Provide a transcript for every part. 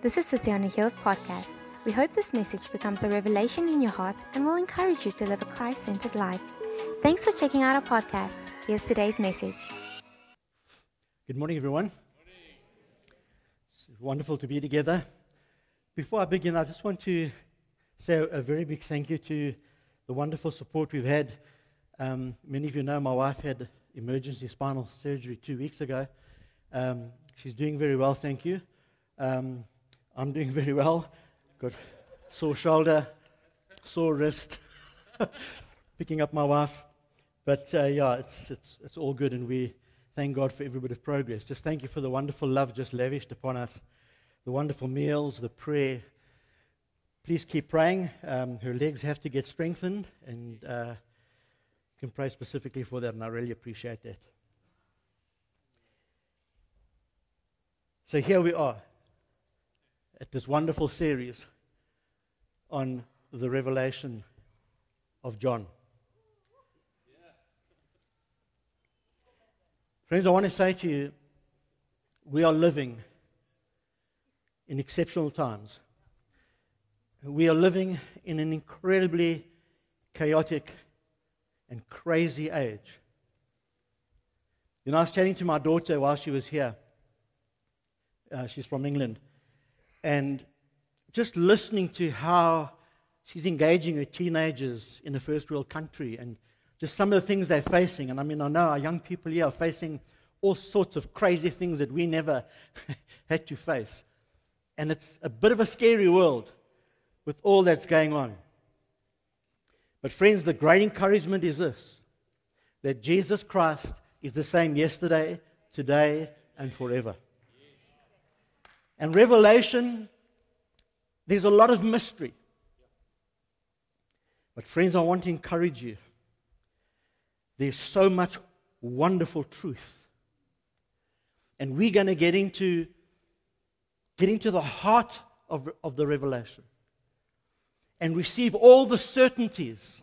This is City on a Hills podcast. We hope this message becomes a revelation in your heart and will encourage you to live a Christ centered life. Thanks for checking out our podcast. Here's today's message. Good morning, everyone. It's wonderful to be together. Before I begin, I just want to say a very big thank you to the wonderful support we've had. Um, many of you know my wife had emergency spinal surgery two weeks ago. Um, she's doing very well, thank you. Um, I'm doing very well. Got sore shoulder, sore wrist, picking up my wife. But uh, yeah, it's, it's, it's all good, and we thank God for every bit of progress. Just thank you for the wonderful love just lavished upon us, the wonderful meals, the prayer. Please keep praying. Um, her legs have to get strengthened, and uh, can pray specifically for that, and I really appreciate that. So here we are at this wonderful series on the revelation of John. Friends, I want to say to you, we are living in exceptional times. We are living in an incredibly chaotic and crazy age. You know, I was chatting to my daughter while she was here. Uh, she's from England. And just listening to how she's engaging her teenagers in a first world country and just some of the things they're facing. And I mean, I know our young people here are facing all sorts of crazy things that we never had to face. And it's a bit of a scary world with all that's going on. But, friends, the great encouragement is this that Jesus Christ is the same yesterday, today, and forever. And Revelation, there's a lot of mystery. But, friends, I want to encourage you. There's so much wonderful truth. And we're going to get into, get into the heart of, of the revelation and receive all the certainties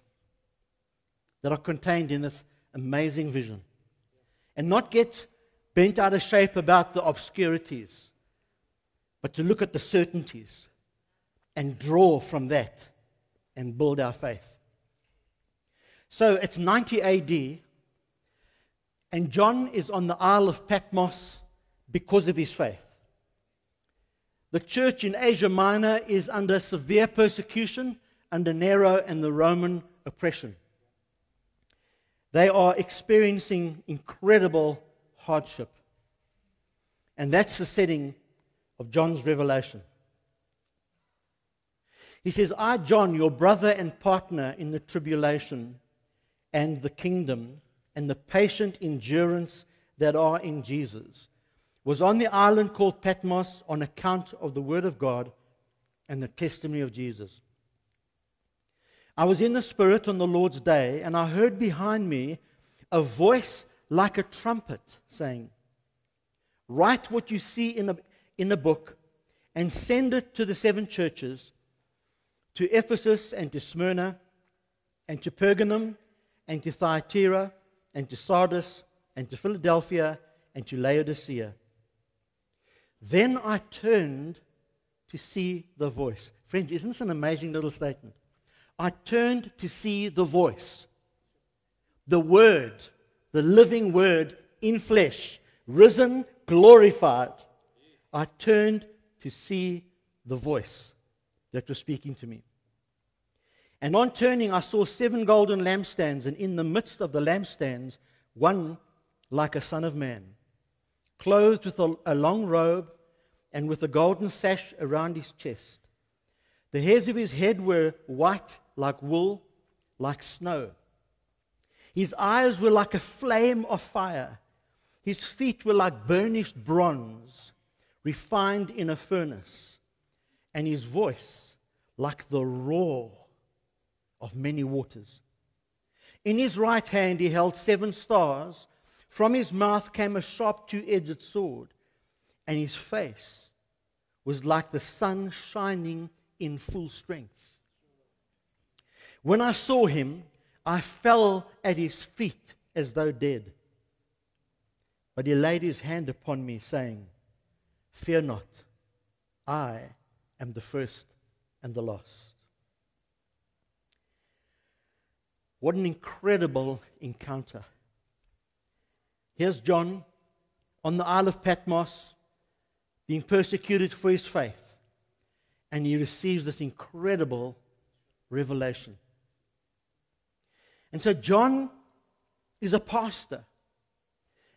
that are contained in this amazing vision. And not get bent out of shape about the obscurities but to look at the certainties and draw from that and build our faith. So it's 90 AD, and John is on the Isle of Patmos because of his faith. The church in Asia Minor is under severe persecution under Nero and the Roman oppression. They are experiencing incredible hardship. And that's the setting of John's revelation. He says, I, John, your brother and partner in the tribulation and the kingdom and the patient endurance that are in Jesus, was on the island called Patmos on account of the word of God and the testimony of Jesus. I was in the Spirit on the Lord's day, and I heard behind me a voice like a trumpet saying, Write what you see in the in the book and send it to the seven churches to Ephesus and to Smyrna and to Pergamum and to Thyatira and to Sardis and to Philadelphia and to Laodicea. Then I turned to see the voice. Friends, isn't this an amazing little statement? I turned to see the voice, the Word, the living Word in flesh, risen, glorified, I turned to see the voice that was speaking to me. And on turning, I saw seven golden lampstands, and in the midst of the lampstands, one like a son of man, clothed with a, a long robe and with a golden sash around his chest. The hairs of his head were white like wool, like snow. His eyes were like a flame of fire. His feet were like burnished bronze refined in a furnace, and his voice like the roar of many waters. In his right hand he held seven stars. From his mouth came a sharp two edged sword, and his face was like the sun shining in full strength. When I saw him, I fell at his feet as though dead. But he laid his hand upon me, saying, Fear not. I am the first and the last. What an incredible encounter. Here's John on the Isle of Patmos being persecuted for his faith, and he receives this incredible revelation. And so, John is a pastor,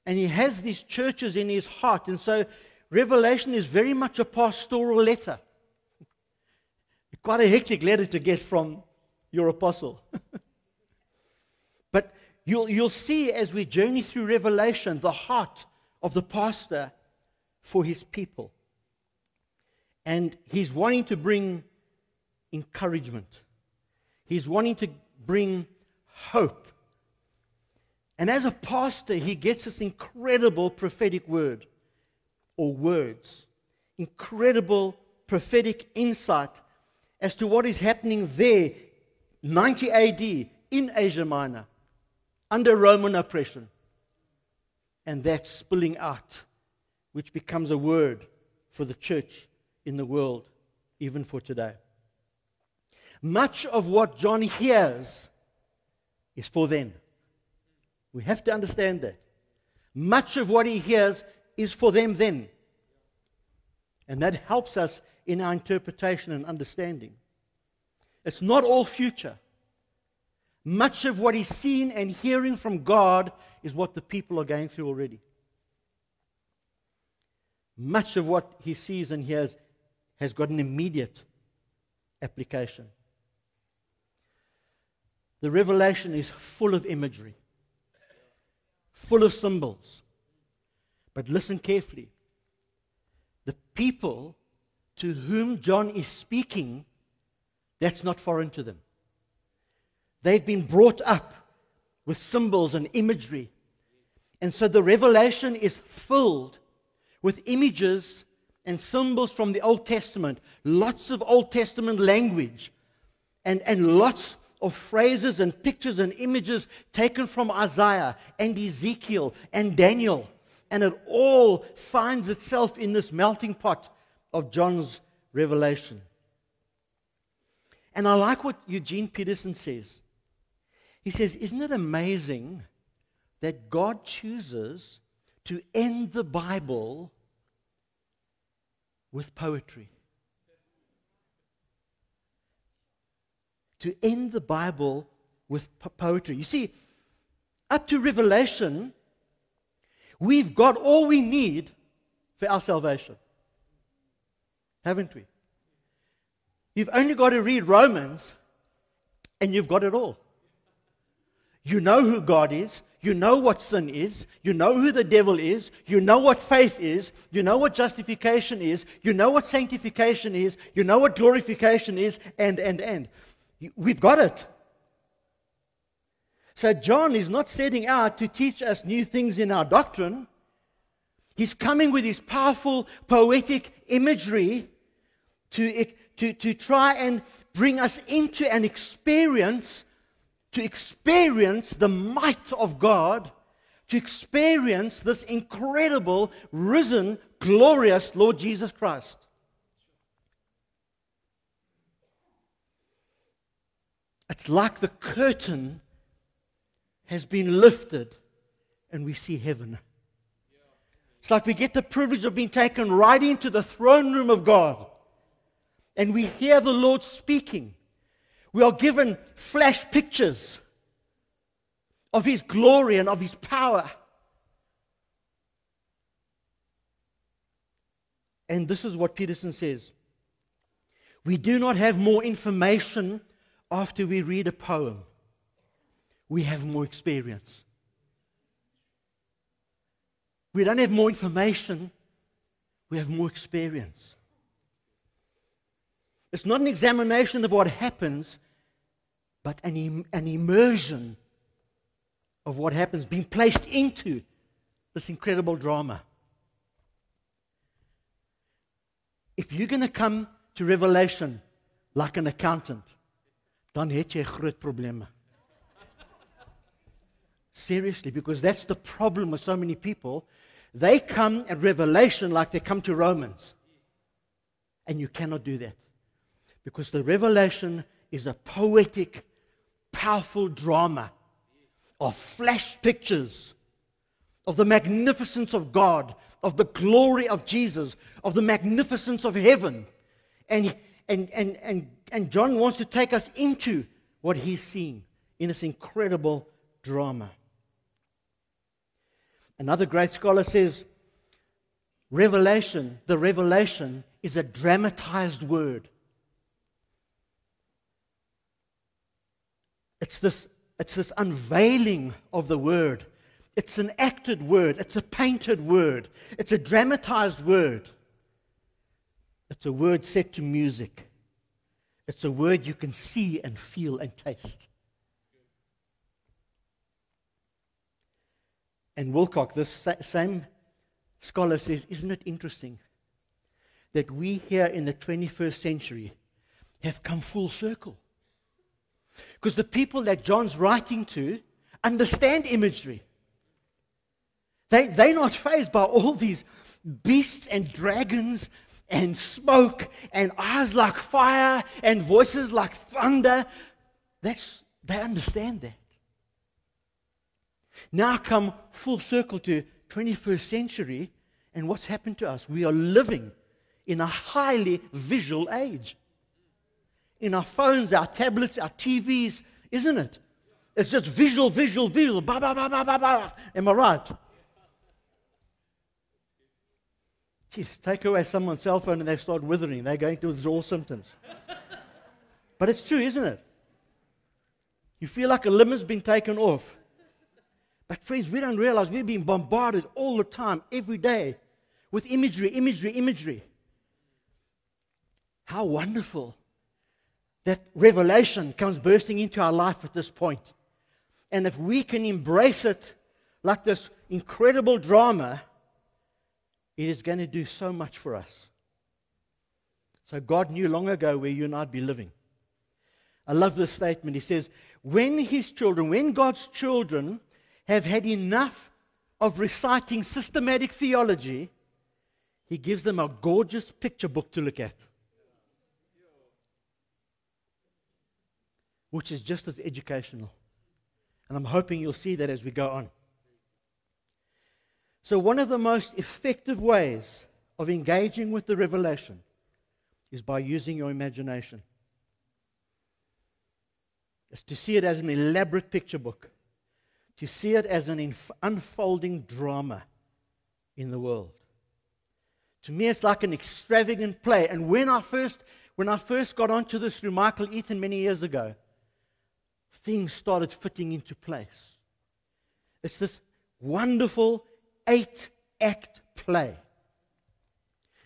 and he has these churches in his heart, and so Revelation is very much a pastoral letter. Quite a hectic letter to get from your apostle. but you'll, you'll see as we journey through Revelation the heart of the pastor for his people. And he's wanting to bring encouragement, he's wanting to bring hope. And as a pastor, he gets this incredible prophetic word or words, incredible prophetic insight as to what is happening there, 90 AD, in Asia Minor, under Roman oppression. And that spilling out, which becomes a word for the church in the world, even for today. Much of what John hears is for them. We have to understand that. Much of what he hears is for them then. And that helps us in our interpretation and understanding. It's not all future. Much of what he's seen and hearing from God is what the people are going through already. Much of what he sees and hears has got an immediate application. The revelation is full of imagery, full of symbols. But listen carefully. The people to whom John is speaking, that's not foreign to them. They've been brought up with symbols and imagery. And so the revelation is filled with images and symbols from the Old Testament, lots of Old Testament language, and, and lots of phrases and pictures and images taken from Isaiah and Ezekiel and Daniel. And it all finds itself in this melting pot of John's revelation. And I like what Eugene Peterson says. He says, Isn't it amazing that God chooses to end the Bible with poetry? to end the Bible with poetry. You see, up to Revelation, we've got all we need for our salvation. Haven't we? You've only got to read Romans and you've got it all. You know who God is. You know what sin is. You know who the devil is. You know what faith is. You know what justification is. You know what sanctification is. You know what glorification is. And, and, and. We've got it. So, John is not setting out to teach us new things in our doctrine. He's coming with his powerful poetic imagery to, to, to try and bring us into an experience, to experience the might of God, to experience this incredible, risen, glorious Lord Jesus Christ. It's like the curtain has been lifted and we see heaven. It's like we get the privilege of being taken right into the throne room of God and we hear the Lord speaking. We are given flash pictures of His glory and of His power. And this is what Peterson says We do not have more information after we read a poem, we have more experience. We don't have more information, we have more experience. It's not an examination of what happens, but an, Im- an immersion of what happens, being placed into this incredible drama. If you're going to come to Revelation like an accountant, dan het jy groot probleme. Seriously, because that's the problem with so many people. They come at Revelation like they come to Romans. And you cannot do that. Because the revelation is a poetic, powerful drama of flash pictures of the magnificence of God, of the glory of Jesus, of the magnificence of heaven. And, and, and, and, and John wants to take us into what he's seeing in this incredible drama. Another great scholar says, Revelation, the revelation, is a dramatized word. It's this, it's this unveiling of the word. It's an acted word. It's a painted word. It's a dramatized word. It's a word set to music. It's a word you can see and feel and taste. And Wilcock, this same scholar says, Isn't it interesting that we here in the 21st century have come full circle? Because the people that John's writing to understand imagery. They, they're not fazed by all these beasts and dragons and smoke and eyes like fire and voices like thunder. That's, they understand that. Now come full circle to 21st century, and what's happened to us? We are living in a highly visual age. In our phones, our tablets, our TVs, isn't it? It's just visual, visual, visual. Ba, ba, ba, ba, ba, ba. Am I right? Jeez, take away someone's cell phone and they start withering. They're going to withdraw symptoms. but it's true, isn't it? You feel like a limb has been taken off. But, friends, we don't realize we're being bombarded all the time, every day, with imagery, imagery, imagery. How wonderful that revelation comes bursting into our life at this point. And if we can embrace it like this incredible drama, it is going to do so much for us. So God knew long ago where you and I'd be living. I love this statement. He says, When his children, when God's children have had enough of reciting systematic theology, he gives them a gorgeous picture book to look at, which is just as educational. And I'm hoping you'll see that as we go on. So, one of the most effective ways of engaging with the revelation is by using your imagination. It's to see it as an elaborate picture book to see it as an unfolding drama in the world. To me, it's like an extravagant play. And when I first, when I first got onto this through Michael Eaton many years ago, things started fitting into place. It's this wonderful eight act play.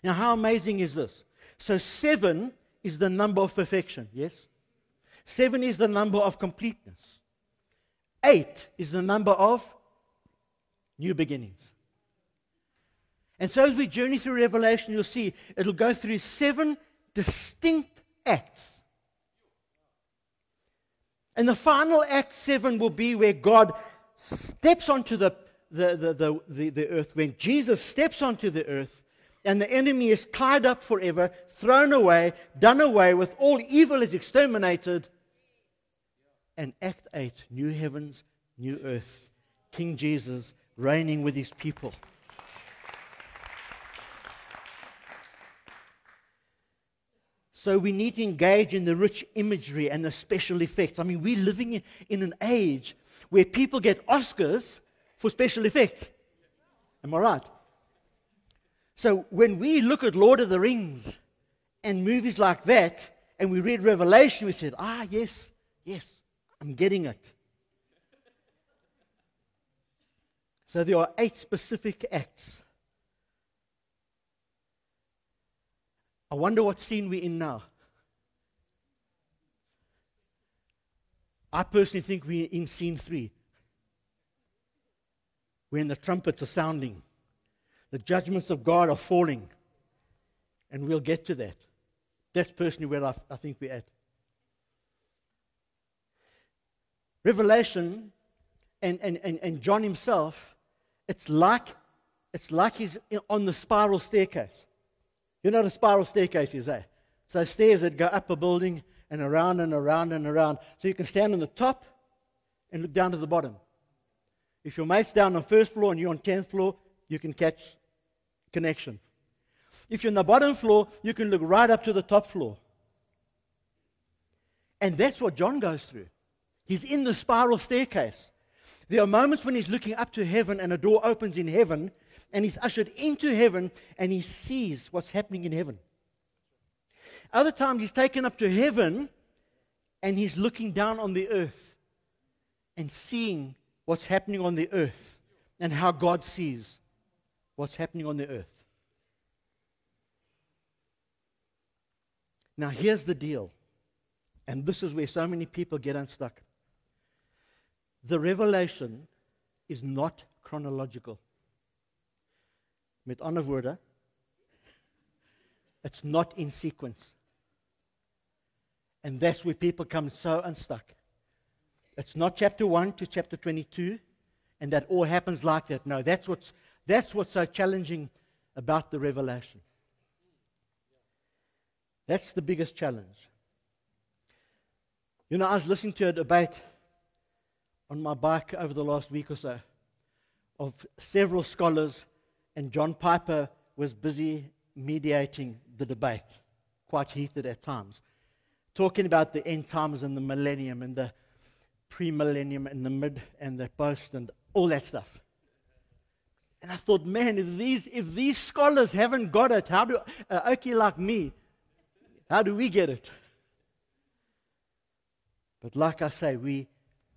Now, how amazing is this? So, seven is the number of perfection, yes? Seven is the number of completeness. Eight is the number of new beginnings. And so as we journey through Revelation, you'll see it'll go through seven distinct acts. And the final act seven will be where God steps onto the, the, the, the, the, earth, when Jesus steps onto the earth, and the enemy is tied up forever, thrown away, done away with, all evil is exterminated, and Act 8 New Heavens, New Earth. King Jesus reigning with his people. So we need to engage in the rich imagery and the special effects. I mean, we're living in, an age where people get Oscars for special effects. Am I right? So when we look at Lord of the Rings and movies like that, and we read Revelation, we said, ah, yes, yes, I'm getting it. So there are eight specific acts. I wonder what scene we're in now. I personally think we're in scene three, when the trumpets are sounding, the judgments of God are falling, and we'll get to that. That's personally where I, I think we're at. Revelation and, and, and, and John himself, it's like, it's like he's on the spiral staircase. You know what a spiral staircase is, eh? So stairs that go up a building and around and around and around. So you can stand on the top and look down to the bottom. If your mate's down on first floor and you're on tenth floor, you can catch connection. If you're on the bottom floor, you can look right up to the top floor. And that's what John goes through. He's in the spiral staircase. There are moments when he's looking up to heaven and a door opens in heaven and he's ushered into heaven and he sees what's happening in heaven. Other times he's taken up to heaven and he's looking down on the earth and seeing what's happening on the earth and how God sees what's happening on the earth. Now, here's the deal, and this is where so many people get unstuck. The revelation is not chronological. Met ander woorde, it's not in sequence. And that's where people come so unstuck. It's not chapter 1 to chapter 22, and that all happens like that. No, that's what's, that's what's so challenging about the revelation. That's the biggest challenge. You know, I was listening to a debate on my bike over the last week or so of several scholars, and John Piper was busy mediating the debate, quite heated at times, talking about the end times and the millennium and the pre-millennium and the mid and the post and all that stuff. And I thought, man, if these, if these scholars haven't got it, how do, uh, okay, like me, how do we get it? But like I say, we,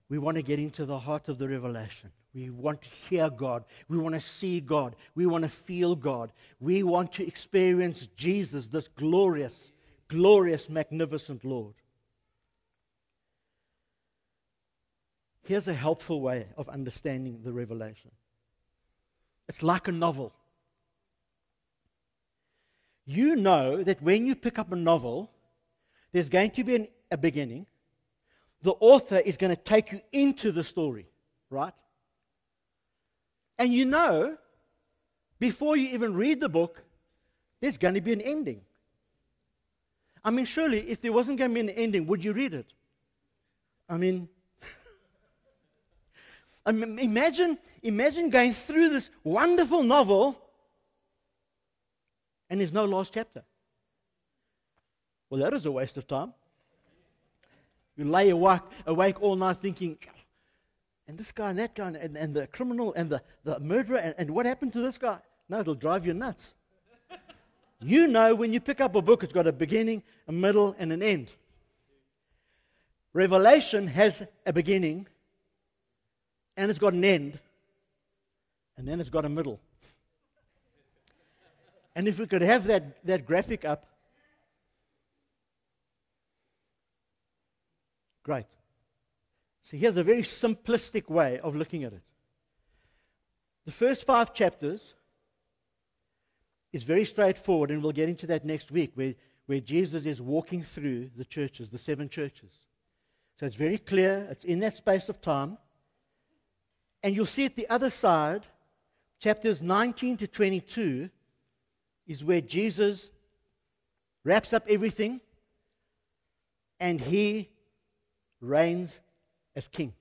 we want to get into the heart of the revelation. We want to hear God. We want to see God. We want to feel God. We want to experience Jesus, this glorious, glorious, magnificent Lord. Here's a helpful way of understanding the revelation it's like a novel. You know that when you pick up a novel, there's going to be an, a beginning. The author is going to take you into the story, right? And you know, before you even read the book, there's going to be an ending. I mean, surely, if there wasn't going to be an ending, would you read it? I mean, imagine, imagine going through this wonderful novel and there's no last chapter. Well, that is a waste of time. You lay awake, awake all night thinking, and this guy and that guy and, and the criminal and the, the murderer and, and what happened to this guy? No, it'll drive you nuts. you know when you pick up a book, it's got a beginning, a middle, and an end. Revelation has a beginning, and it's got an end, and then it's got a middle. And if we could have that, that graphic up, great. So here's a very simplistic way of looking at it. The first five chapters is very straightforward, and we'll get into that next week, where, where Jesus is walking through the churches, the seven churches. So it's very clear, it's in that space of time. And you'll see at the other side, chapters 19 to 22, is where Jesus wraps up everything and he reigns as king.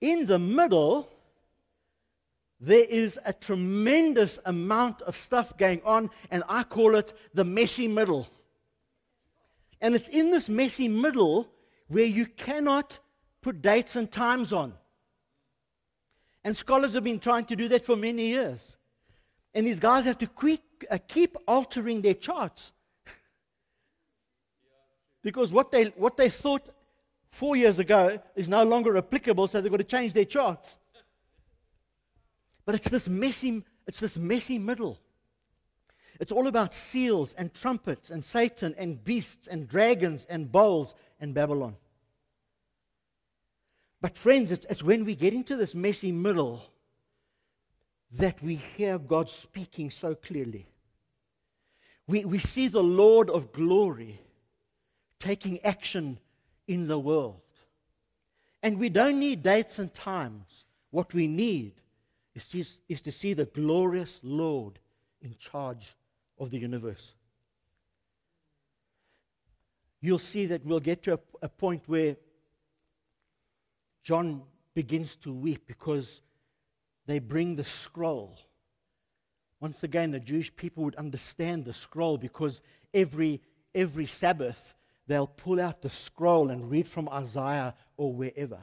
In the middle, there is a tremendous amount of stuff going on, and I call it the messy middle. And it's in this messy middle where you cannot put dates and times on. And scholars have been trying to do that for many years. And these guys have to quick, uh, keep altering their charts. Because what they, what they thought four years ago is no longer applicable, so they've got to change their charts. But it's this messy, it's this messy middle. It's all about seals and trumpets and Satan and beasts and dragons and bowls and Babylon. But, friends, it's, it's when we get into this messy middle that we hear God speaking so clearly. We, we see the Lord of glory taking action in the world. And we don't need dates and times. What we need is to, is to see the glorious Lord in charge of the universe. You'll see that we'll get to a, a point where John begins to weep because they bring the scroll. Once again, the Jewish people would understand the scroll because every, every Sabbath they'll pull out the scroll and read from Isaiah or wherever.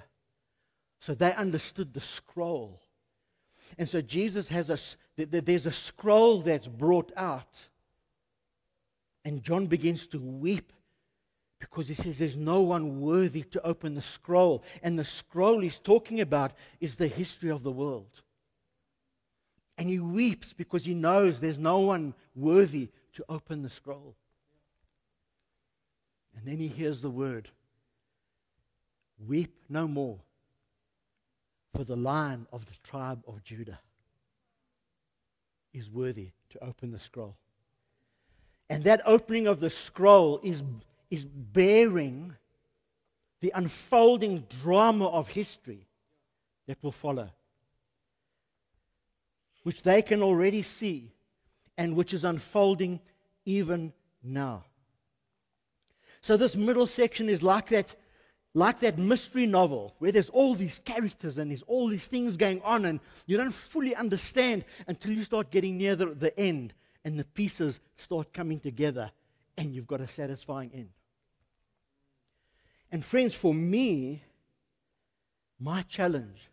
So they understood the scroll. And so Jesus has a, there's a scroll that's brought out. And John begins to weep because he says there's no one worthy to open the scroll. And the scroll he's talking about is the history of the world. And he weeps because he knows there's no one worthy to open the scroll. And then he hears the word Weep no more, for the lion of the tribe of Judah is worthy to open the scroll. And that opening of the scroll is, is bearing the unfolding drama of history that will follow, which they can already see and which is unfolding even now. So, this middle section is like that like that mystery novel where there's all these characters and there's all these things going on, and you don't fully understand until you start getting near the, the end and the pieces start coming together and you've got a satisfying end. And, friends, for me, my challenge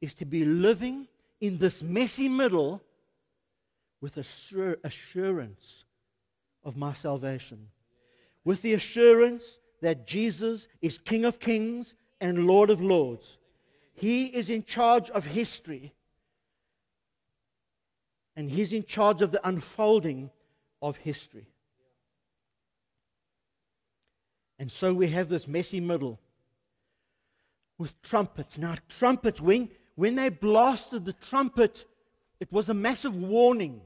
is to be living in this messy middle with assurance of my salvation, with the assurance that Jesus is King of Kings and Lord of Lords. He is in charge of history. And He's in charge of the unfolding of history. And so we have this messy middle with trumpets. Now, trumpets, when, when they blasted the trumpet, it was a massive warning.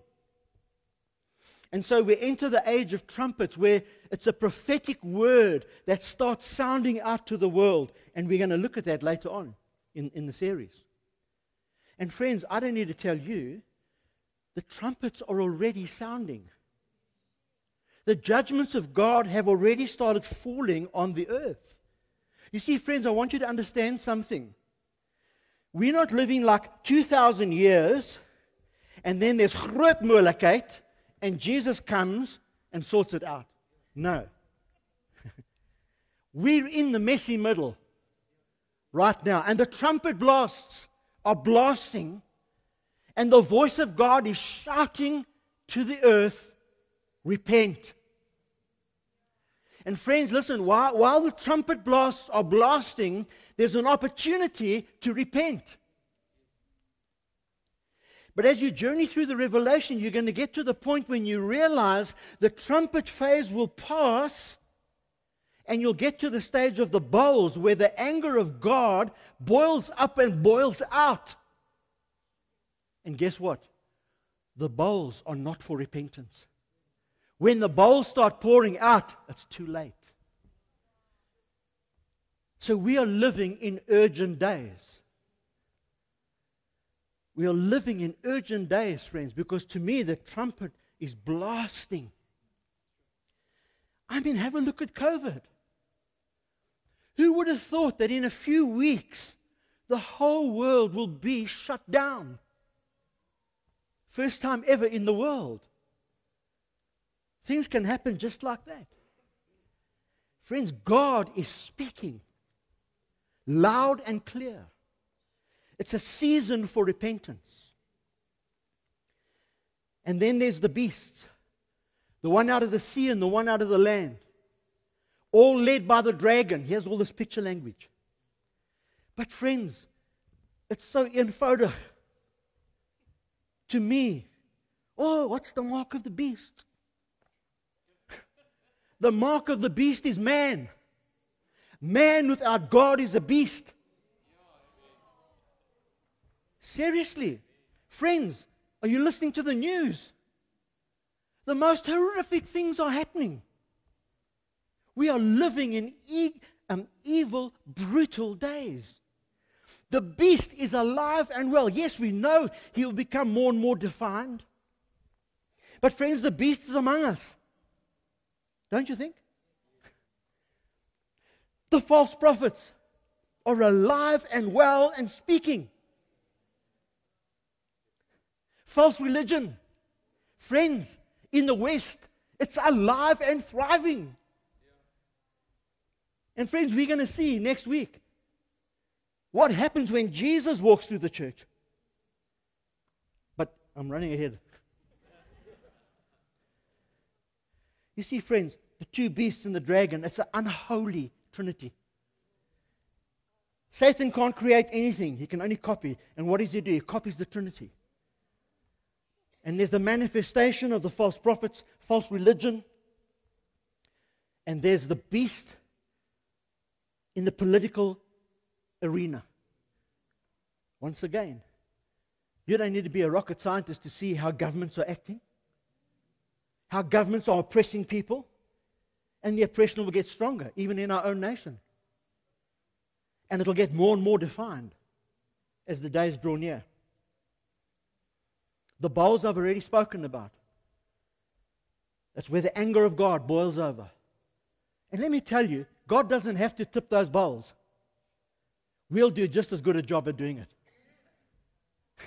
And so we enter the age of trumpets where it's a prophetic word that starts sounding out to the world. And we're going to look at that later on in, in the series. And friends, I don't need to tell you, the trumpets are already sounding. The judgments of God have already started falling on the earth. You see, friends, I want you to understand something. We're not living like 2,000 years and then there's groot and Jesus comes and sorts it out. No. We're in the messy middle right now, and the trumpet blasts are blasting, and the voice of God is shouting to the earth, Repent. And friends, listen, while, while the trumpet blasts are blasting, there's an opportunity to repent. But as you journey through the revelation, you're going to get to the point when you realize the trumpet phase will pass, and you'll get to the stage of the bowls where the anger of God boils up and boils out. And guess what? The bowls are not for repentance. When the bowls start pouring out, it's too late. So we are living in urgent days. We are living in urgent days, friends, because to me the trumpet is blasting. I mean, have a look at COVID. Who would have thought that in a few weeks the whole world will be shut down? First time ever in the world. Things can happen just like that. Friends, God is speaking loud and clear. It's a season for repentance. And then there's the beasts the one out of the sea and the one out of the land, all led by the dragon. Here's all this picture language. But, friends, it's so eenvoudig. To me, oh, what's the mark of the beast? the mark of the beast is man. Man without God is a beast. Seriously. Friends, are you listening to the news? The most horrific things are happening. We are living in e- um, evil, brutal days. The beast is alive and well. Yes, we know he will become more and more defined. But, friends, the beast is among us. Don't you think? The false prophets are alive and well and speaking. False religion, friends, in the West, it's alive and thriving. And, friends, we're going to see next week what happens when Jesus walks through the church. But I'm running ahead. You see, friends, the two beasts and the dragon, it's an unholy trinity. Satan can't create anything, he can only copy. And what does he do? He copies the Trinity. And there's the manifestation of the false prophets, false religion. And there's the beast in the political arena. Once again, you don't need to be a rocket scientist to see how governments are acting, how governments are oppressing people, and the oppression will get stronger, even in our own nation. And it'll get more and more defined as the days draw near. The bowls I've already spoken about. That's where the anger of God boils over. And let me tell you, God doesn't have to tip those bowls. We'll do just as good a job at doing it.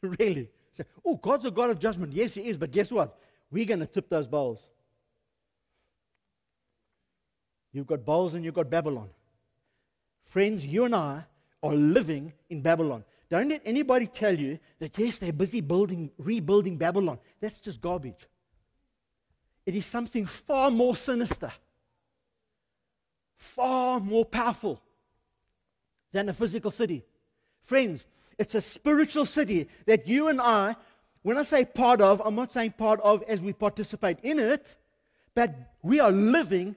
really. Say, oh, God's a God of judgment. Yes, He is, but guess what? We're going to tip those bowls. You've got bowls and you've got Babylon. Friends, you and I are living in Babylon. Don't let anybody tell you that, yes, they're busy building, rebuilding Babylon. That's just garbage. It is something far more sinister, far more powerful than a physical city. Friends, it's a spiritual city that you and I, when I say part of, I'm not saying part of as we participate in it, but we are living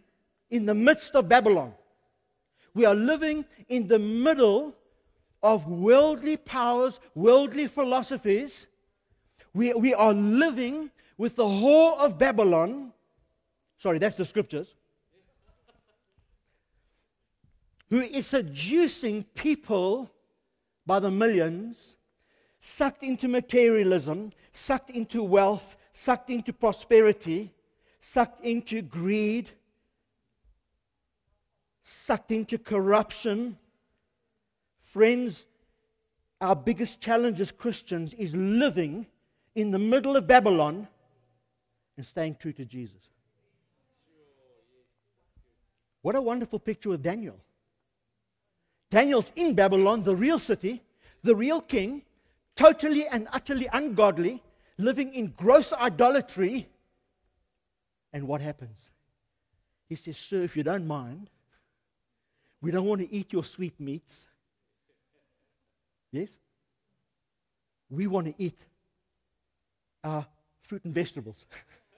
in the midst of Babylon. We are living in the middle of worldly powers, worldly philosophies. We, we are living with the whore of Babylon. Sorry, that's the scriptures. who is seducing people by the millions, sucked into materialism, sucked into wealth, sucked into prosperity, sucked into greed, sucked into corruption. Friends, our biggest challenge as Christians is living in the middle of Babylon and staying true to Jesus. What a wonderful picture of Daniel. Daniel's in Babylon, the real city, the real king, totally and utterly ungodly, living in gross idolatry. And what happens? He says, Sir, if you don't mind, we don't want to eat your sweet meats. Yes? We want to eat our fruit and vegetables.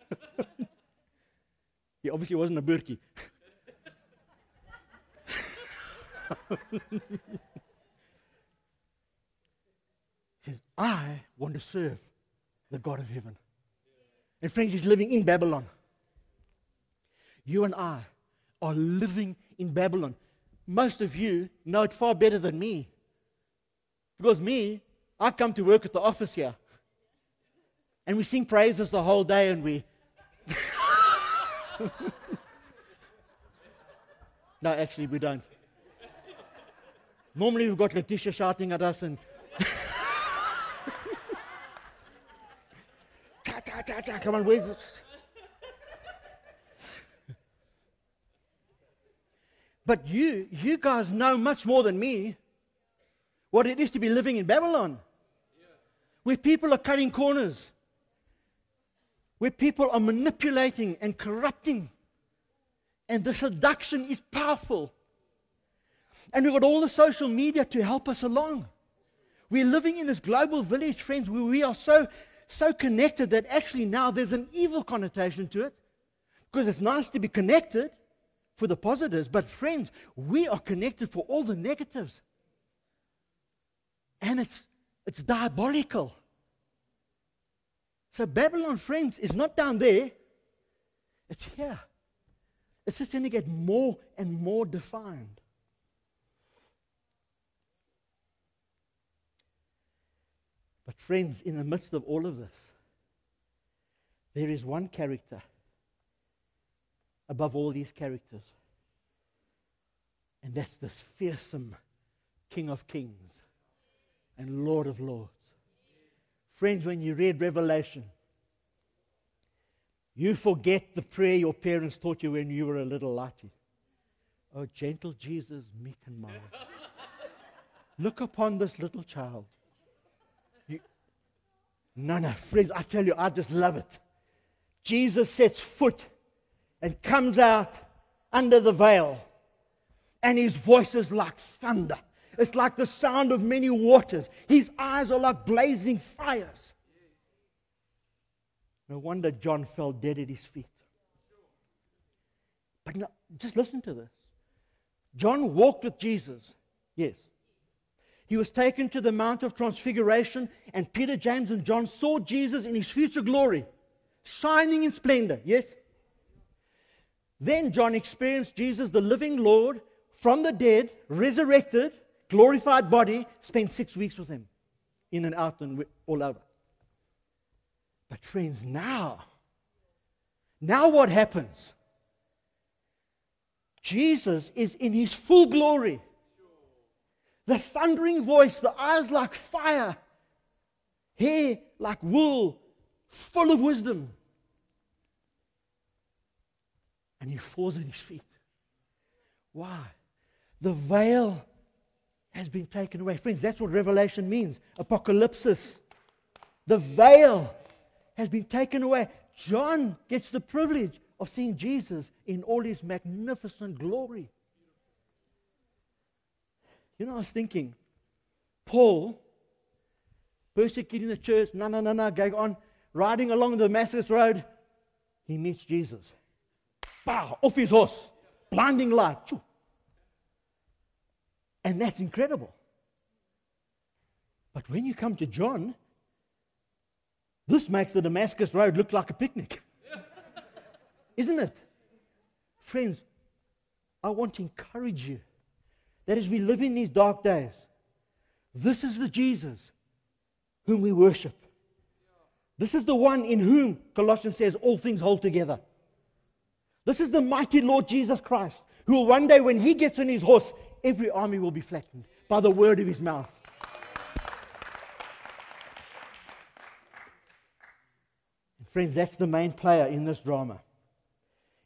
he obviously wasn't a burkie. says, I want to serve the God of heaven. And friends, he's living in Babylon. You and I are living in Babylon. Most of you know it far better than me. Because me, I come to work at the office here. And we sing praises the whole day and we. no, actually, we don't. Normally we've got Letitia shouting at us and come on, where's? But you, you guys know much more than me what it is to be living in Babylon. Where people are cutting corners. Where people are manipulating and corrupting. And the seduction is powerful. And we've got all the social media to help us along. We're living in this global village, friends, where we are so, so connected that actually now there's an evil connotation to it. Because it's nice to be connected for the positives, but friends, we are connected for all the negatives. And it's, it's diabolical. So, Babylon, friends, is not down there, it's here. It's just going to get more and more defined. But, friends, in the midst of all of this, there is one character above all these characters. And that's this fearsome King of Kings and Lord of Lords. Friends, when you read Revelation, you forget the prayer your parents taught you when you were a little laddie. Oh, gentle Jesus, meek and mild. Look upon this little child. You, no, no, friends, I tell you, I just love it. Jesus sets foot and comes out under the veil, and his voice is like thunder. It's like the sound of many waters. His eyes are like blazing fires. No wonder John fell dead at his feet. But no, just listen to this. John walked with Jesus, yes. He was taken to the Mount of Transfiguration, and Peter, James, and John saw Jesus in his future glory, shining in splendor, yes. Then John experienced Jesus, the living Lord, from the dead, resurrected, glorified body, spent six weeks with him, in and out and all over. But, friends, now, now what happens? Jesus is in his full glory. The thundering voice, the eyes like fire, hair like wool, full of wisdom. And he falls at his feet. Why? The veil has been taken away. Friends, that's what Revelation means apocalypse. The veil has been taken away. John gets the privilege of seeing Jesus in all his magnificent glory. You know, I was thinking, Paul, persecuting the church, no, no, no, no, going on, riding along the Damascus Road, he meets Jesus. Bow, off his horse, blinding light. And that's incredible. But when you come to John, this makes the Damascus Road look like a picnic. Isn't it? Friends, I want to encourage you that as we live in these dark days, this is the Jesus whom we worship. This is the one in whom Colossians says all things hold together. This is the mighty Lord Jesus Christ, who will one day, when he gets on his horse, every army will be flattened by the word of his mouth. Friends, that's the main player in this drama.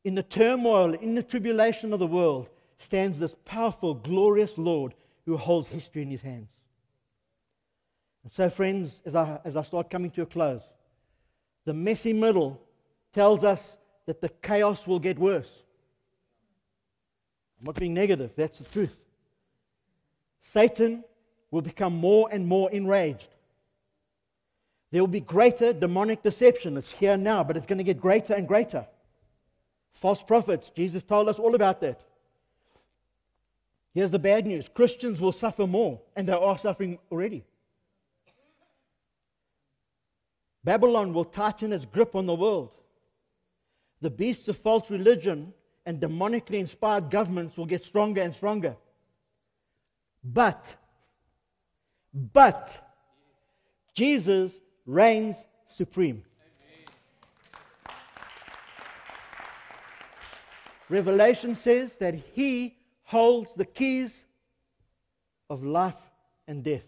In the turmoil, in the tribulation of the world, stands this powerful, glorious Lord who holds history in his hands. And so, friends, as I, as I start coming to a close, the messy middle tells us that the chaos will get worse. I'm not being negative, that's the truth. Satan will become more and more enraged. There will be greater demonic deception. It's here now, but it's going to get greater and greater. False prophets, Jesus told us all about that. Here's the bad news Christians will suffer more, and they are suffering already. Babylon will tighten its grip on the world. The beasts of false religion and demonically inspired governments will get stronger and stronger. But, but, Jesus reigns supreme. Revelation says that he holds the keys of life and death.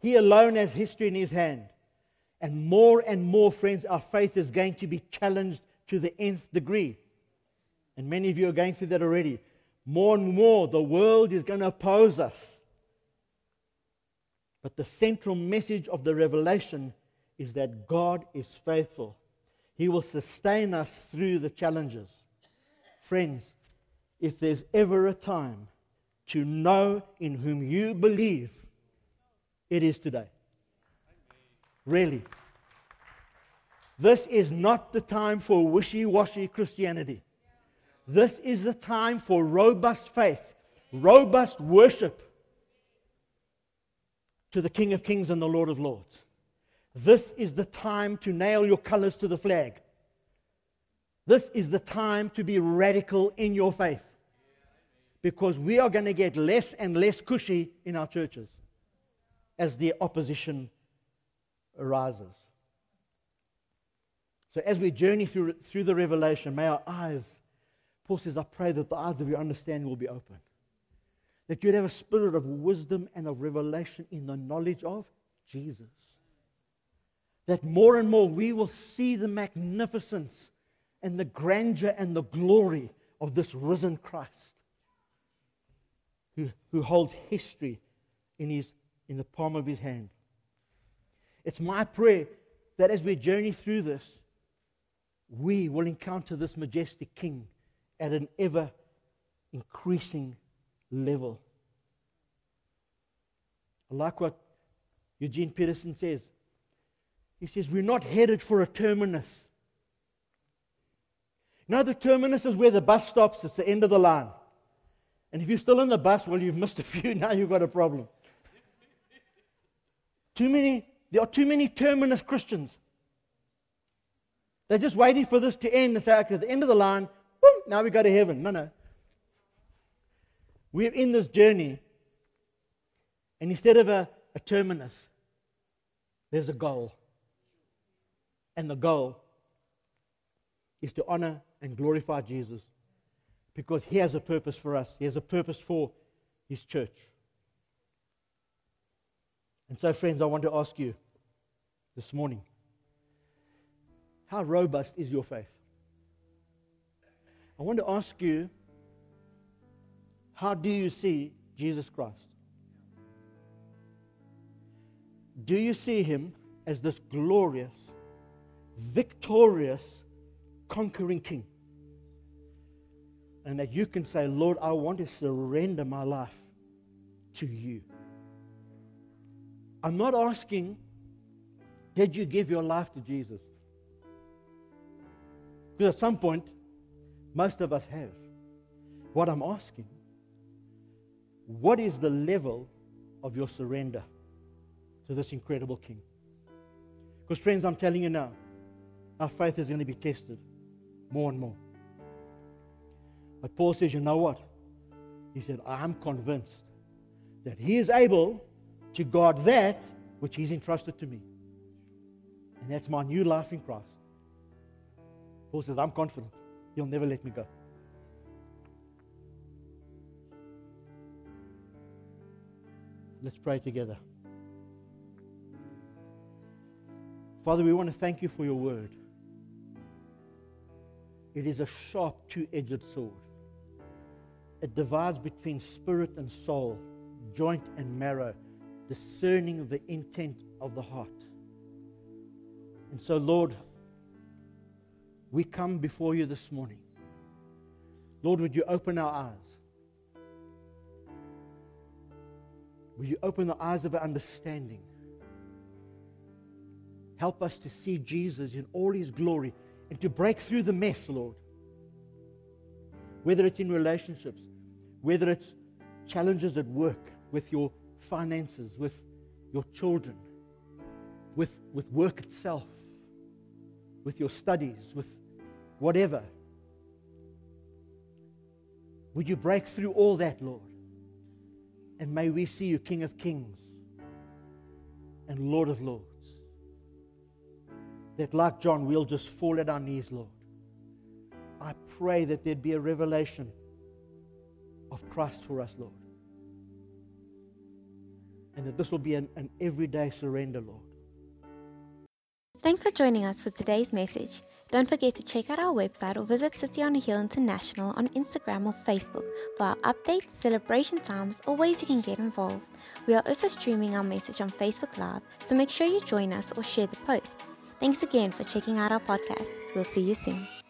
He alone has history in his hand. And more and more, friends, our faith is going to be challenged to the nth degree. And many of you are going through that already. More and more, the world is going to oppose us. But the central message of the revelation is that God is faithful. He will sustain us through the challenges. Friends, if there's ever a time to know in whom you believe, it is today. Really. This is not the time for wishy washy Christianity. This is the time for robust faith, robust worship to the King of Kings and the Lord of Lords. This is the time to nail your colors to the flag. This is the time to be radical in your faith. Because we are going to get less and less cushy in our churches as the opposition arises. So as we journey through, through the revelation, may our eyes, Paul says, I pray that the eyes of your understanding will be open. That you'd have a spirit of wisdom and of revelation in the knowledge of Jesus. That more and more we will see the magnificence and the grandeur and the glory of this risen Christ who, who holds history in, his, in the palm of his hand. It's my prayer that as we journey through this, we will encounter this majestic King at an ever increasing level. I like what Eugene Peterson says. He says, We're not headed for a terminus. Now, the terminus is where the bus stops, it's the end of the line. And if you're still in the bus, well, you've missed a few, now you've got a problem. too many, there are too many terminus Christians. They're just waiting for this to end and say, okay, at the end of the line, now we go to heaven. No, no. We're in this journey, and instead of a, a terminus, there's a goal. And the goal is to honor and glorify Jesus because He has a purpose for us, He has a purpose for His church. And so, friends, I want to ask you this morning how robust is your faith? I want to ask you how do you see Jesus Christ? Do you see Him as this glorious, victorious, conquering King? and that you can say, Lord, I want to surrender my life to you. I'm not asking, did you give your life to Jesus? Because at some point, most of us have. What I'm asking, what is the level of your surrender to this incredible King? Because, friends, I'm telling you now, our faith is going to be tested more and more. But Paul says, you know what? He said, I'm convinced that he is able to guard that which he's entrusted to me. And that's my new life in Christ. Paul says, I'm confident he'll never let me go. Let's pray together. Father, we want to thank you for your word. It is a sharp, two edged sword. It divides between spirit and soul, joint and marrow, discerning the intent of the heart. And so, Lord, we come before you this morning. Lord, would you open our eyes? Would you open the eyes of our understanding? Help us to see Jesus in all his glory and to break through the mess, Lord. Whether it's in relationships, whether it's challenges at work with your finances, with your children, with, with work itself, with your studies, with whatever. Would you break through all that, Lord? And may we see you King of Kings and Lord of Lords. That, like John, we'll just fall at our knees, Lord. I pray that there'd be a revelation of Christ for us, Lord. And that this will be an, an everyday surrender, Lord. Thanks for joining us for today's message. Don't forget to check out our website or visit City on a Hill International on Instagram or Facebook for our updates, celebration times, or ways you can get involved. We are also streaming our message on Facebook Live, so make sure you join us or share the post. Thanks again for checking out our podcast. We'll see you soon.